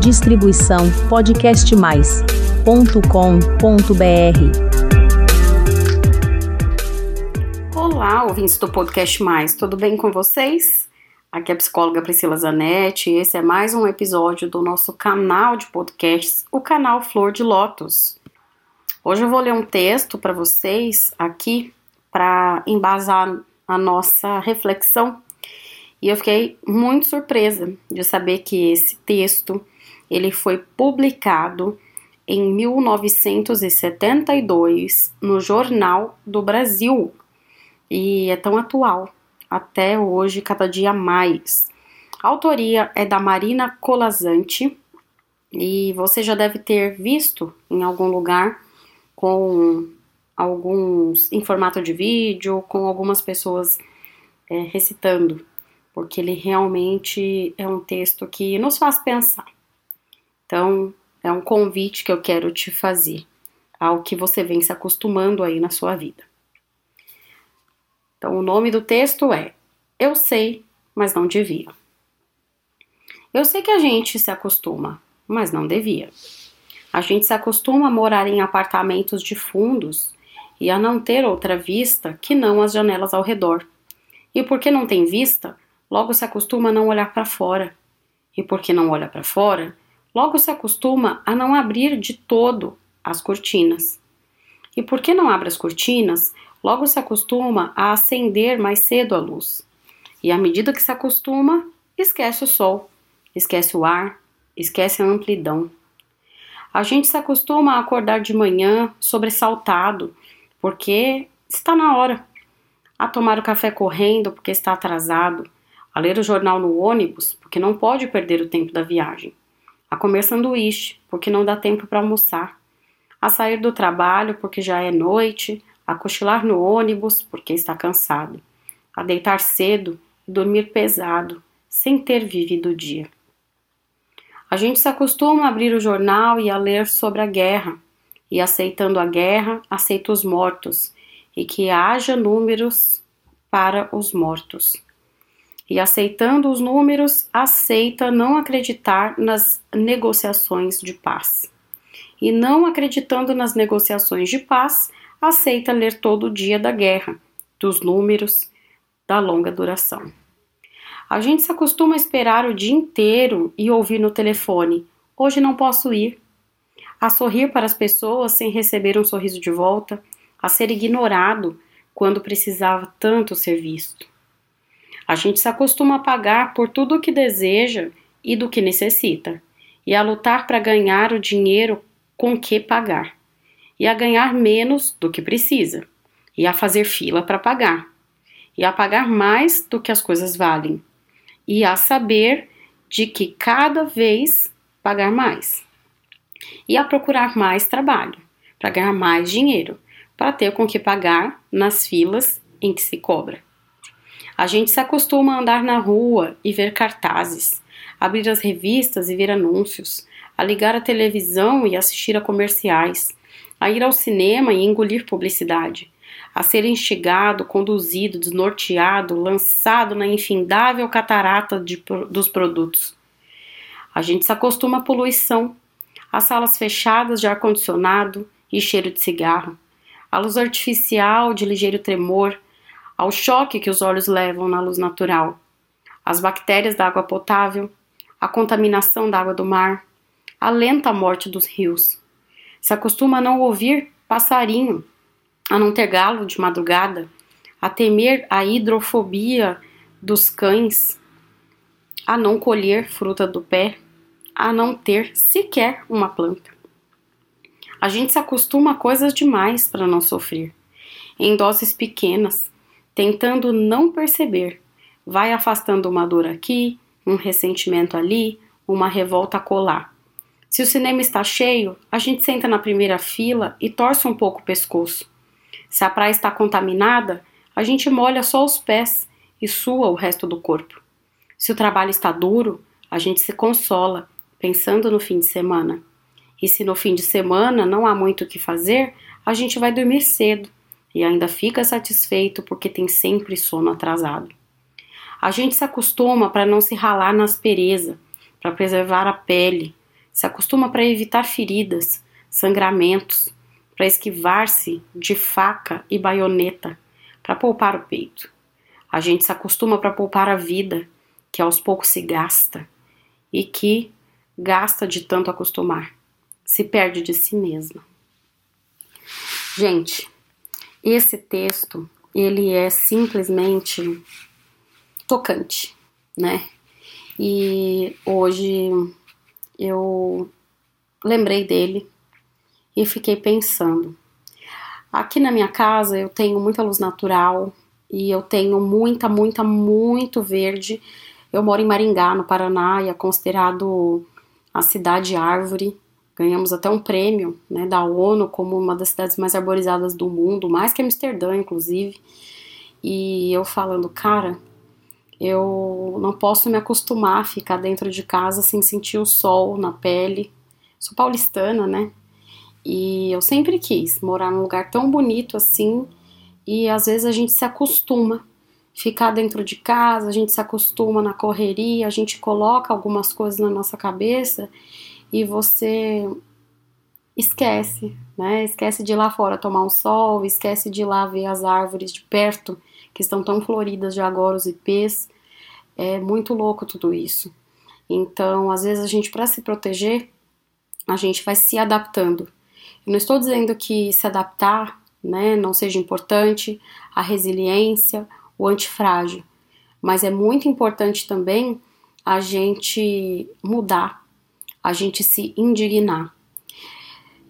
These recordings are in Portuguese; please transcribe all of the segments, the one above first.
Distribuição podcastmais.com.br. Olá, ouvintes do Podcast Mais, tudo bem com vocês? Aqui é a psicóloga Priscila Zanetti e esse é mais um episódio do nosso canal de podcasts, o canal Flor de Lótus. Hoje eu vou ler um texto para vocês aqui para embasar a nossa reflexão e eu fiquei muito surpresa de saber que esse texto ele foi publicado em 1972 no Jornal do Brasil e é tão atual até hoje, cada dia mais. A autoria é da Marina Colazante e você já deve ter visto em algum lugar com alguns em formato de vídeo, com algumas pessoas é, recitando porque ele realmente é um texto que nos faz pensar. Então, é um convite que eu quero te fazer ao que você vem se acostumando aí na sua vida. Então, o nome do texto é Eu sei, mas não devia. Eu sei que a gente se acostuma, mas não devia. A gente se acostuma a morar em apartamentos de fundos e a não ter outra vista que não as janelas ao redor. E porque não tem vista, logo se acostuma a não olhar para fora. E porque não olha para fora, logo se acostuma a não abrir de todo as cortinas. E porque não abre as cortinas, logo se acostuma a acender mais cedo a luz. E à medida que se acostuma, esquece o sol, esquece o ar, esquece a amplidão. A gente se acostuma a acordar de manhã sobressaltado, porque está na hora, a tomar o café correndo porque está atrasado, a ler o jornal no ônibus, porque não pode perder o tempo da viagem, a comer sanduíche, porque não dá tempo para almoçar, a sair do trabalho, porque já é noite, a cochilar no ônibus, porque está cansado, a deitar cedo e dormir pesado, sem ter vivido o dia. A gente se acostuma a abrir o jornal e a ler sobre a guerra, e aceitando a guerra, aceita os mortos, e que haja números para os mortos e aceitando os números, aceita não acreditar nas negociações de paz. E não acreditando nas negociações de paz, aceita ler todo o dia da guerra, dos números, da longa duração. A gente se acostuma a esperar o dia inteiro e ouvir no telefone: hoje não posso ir. A sorrir para as pessoas sem receber um sorriso de volta, a ser ignorado quando precisava tanto ser visto. A gente se acostuma a pagar por tudo o que deseja e do que necessita, e a lutar para ganhar o dinheiro com que pagar, e a ganhar menos do que precisa, e a fazer fila para pagar, e a pagar mais do que as coisas valem, e a saber de que cada vez pagar mais, e a procurar mais trabalho, para ganhar mais dinheiro, para ter com que pagar nas filas em que se cobra. A gente se acostuma a andar na rua e ver cartazes, abrir as revistas e ver anúncios, a ligar a televisão e assistir a comerciais, a ir ao cinema e engolir publicidade, a ser instigado, conduzido, desnorteado, lançado na infindável catarata de, dos produtos. A gente se acostuma à poluição, às salas fechadas de ar-condicionado e cheiro de cigarro, à luz artificial de ligeiro tremor, ao choque que os olhos levam na luz natural, as bactérias da água potável, a contaminação da água do mar, a lenta morte dos rios. Se acostuma a não ouvir passarinho, a não ter galo de madrugada, a temer a hidrofobia dos cães, a não colher fruta do pé, a não ter sequer uma planta. A gente se acostuma a coisas demais para não sofrer, em doses pequenas, tentando não perceber. Vai afastando uma dor aqui, um ressentimento ali, uma revolta colar. Se o cinema está cheio, a gente senta na primeira fila e torce um pouco o pescoço. Se a praia está contaminada, a gente molha só os pés e sua o resto do corpo. Se o trabalho está duro, a gente se consola, pensando no fim de semana. E se no fim de semana não há muito o que fazer, a gente vai dormir cedo, e ainda fica satisfeito porque tem sempre sono atrasado. A gente se acostuma para não se ralar na aspereza, para preservar a pele, se acostuma para evitar feridas, sangramentos, para esquivar-se de faca e baioneta, para poupar o peito. A gente se acostuma para poupar a vida, que aos poucos se gasta e que gasta de tanto acostumar, se perde de si mesma. Gente, esse texto, ele é simplesmente tocante, né? E hoje eu lembrei dele e fiquei pensando. Aqui na minha casa eu tenho muita luz natural e eu tenho muita, muita, muito verde. Eu moro em Maringá, no Paraná, e é considerado a cidade árvore. Ganhamos até um prêmio né, da ONU como uma das cidades mais arborizadas do mundo, mais que Amsterdã, inclusive. E eu falando, cara, eu não posso me acostumar a ficar dentro de casa sem sentir o sol na pele. Sou paulistana, né? E eu sempre quis morar num lugar tão bonito assim. E às vezes a gente se acostuma ficar dentro de casa, a gente se acostuma na correria, a gente coloca algumas coisas na nossa cabeça e você esquece, né? Esquece de ir lá fora tomar um sol, esquece de ir lá ver as árvores de perto que estão tão floridas de agora, os ipês. É muito louco tudo isso. Então, às vezes a gente para se proteger, a gente vai se adaptando. Eu não estou dizendo que se adaptar, né, não seja importante, a resiliência, o antifrágil, mas é muito importante também a gente mudar, a gente se indignar.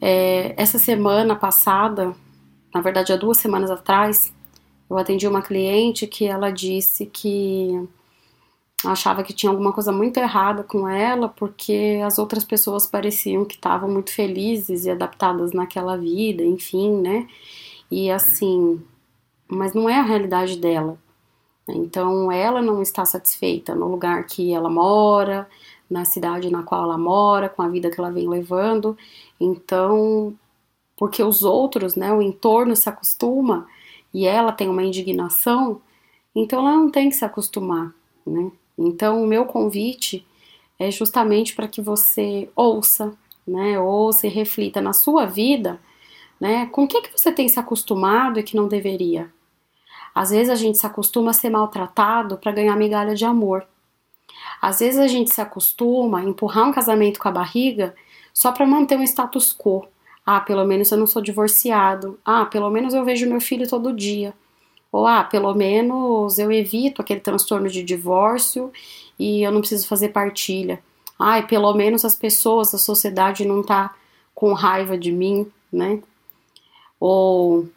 É, essa semana passada, na verdade há duas semanas atrás, eu atendi uma cliente que ela disse que achava que tinha alguma coisa muito errada com ela porque as outras pessoas pareciam que estavam muito felizes e adaptadas naquela vida, enfim, né? E assim, mas não é a realidade dela. Então, ela não está satisfeita no lugar que ela mora, na cidade na qual ela mora, com a vida que ela vem levando. Então, porque os outros, né, o entorno se acostuma e ela tem uma indignação, então ela não tem que se acostumar, né? Então, o meu convite é justamente para que você ouça, né, ouça e reflita na sua vida, né, com o que, que você tem se acostumado e que não deveria. Às vezes a gente se acostuma a ser maltratado para ganhar migalha de amor. Às vezes a gente se acostuma a empurrar um casamento com a barriga só para manter um status quo. Ah, pelo menos eu não sou divorciado. Ah, pelo menos eu vejo meu filho todo dia. Ou ah, pelo menos eu evito aquele transtorno de divórcio e eu não preciso fazer partilha. Ah, pelo menos as pessoas, a sociedade não tá com raiva de mim, né? Ou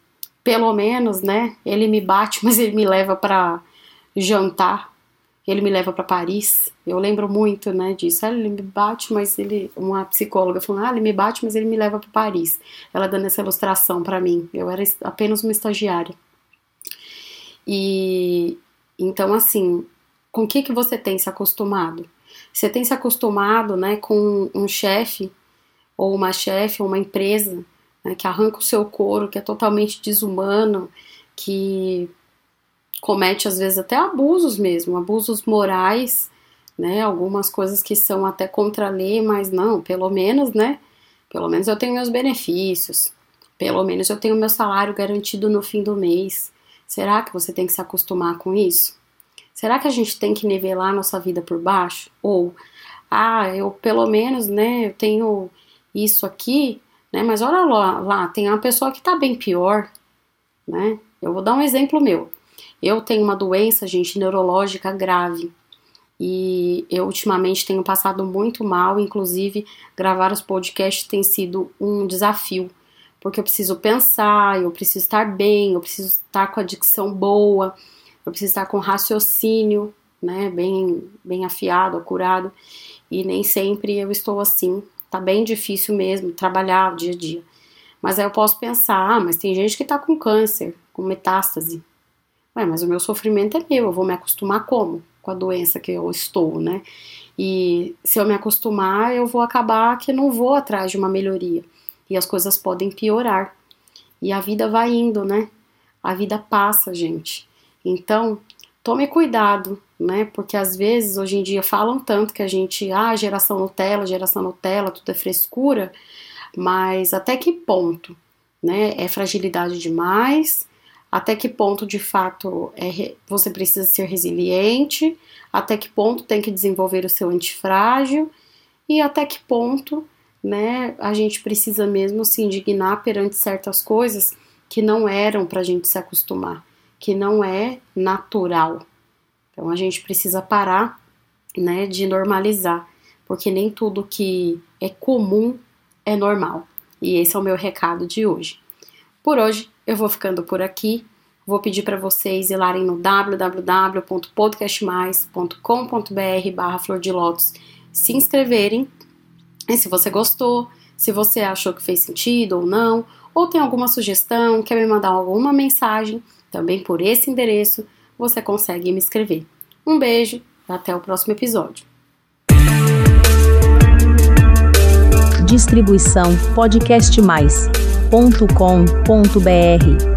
pelo menos, né? Ele me bate, mas ele me leva para jantar. Ele me leva para Paris. Eu lembro muito, né, disso. Ah, ele me bate, mas ele uma psicóloga falou: "Ah, ele me bate, mas ele me leva para Paris". Ela dando essa ilustração para mim. Eu era apenas uma estagiária. E então assim, com o que que você tem se acostumado? Você tem se acostumado, né, com um chefe ou uma chefe ou uma empresa né, que arranca o seu couro, que é totalmente desumano, que comete às vezes até abusos mesmo, abusos morais, né, algumas coisas que são até contra a lei, mas não, pelo menos, né, pelo menos eu tenho meus benefícios, pelo menos eu tenho meu salário garantido no fim do mês. Será que você tem que se acostumar com isso? Será que a gente tem que nivelar nossa vida por baixo? Ou, ah, eu pelo menos, né, eu tenho isso aqui, né, mas olha lá, lá tem uma pessoa que tá bem pior, né? Eu vou dar um exemplo meu. Eu tenho uma doença, gente, neurológica grave. E eu ultimamente tenho passado muito mal, inclusive gravar os podcasts tem sido um desafio porque eu preciso pensar, eu preciso estar bem, eu preciso estar com a dicção boa, eu preciso estar com raciocínio, né, bem, bem afiado, acurado, e nem sempre eu estou assim. Tá bem difícil mesmo trabalhar o dia a dia. Mas aí eu posso pensar, ah, mas tem gente que tá com câncer, com metástase. Ué, mas o meu sofrimento é meu, eu vou me acostumar como? Com a doença que eu estou, né? E se eu me acostumar, eu vou acabar que não vou atrás de uma melhoria e as coisas podem piorar. E a vida vai indo, né? A vida passa, gente. Então, tome cuidado né? Porque às vezes, hoje em dia, falam tanto que a gente, ah, geração Nutella, geração Nutella, tudo é frescura, mas até que ponto, né? É fragilidade demais? Até que ponto, de fato, é, você precisa ser resiliente? Até que ponto tem que desenvolver o seu antifrágil? E até que ponto, né, a gente precisa mesmo se indignar perante certas coisas que não eram para a gente se acostumar, que não é natural. Então a gente precisa parar, né, de normalizar, porque nem tudo que é comum é normal. E esse é o meu recado de hoje. Por hoje eu vou ficando por aqui. Vou pedir para vocês irem no www.podcastmais.com.br barra flor de lótus, se inscreverem. E se você gostou, se você achou que fez sentido ou não, ou tem alguma sugestão, quer me mandar alguma mensagem, também por esse endereço você consegue me escrever. Um beijo e até o próximo episódio. Distribuição podcastmais.com.br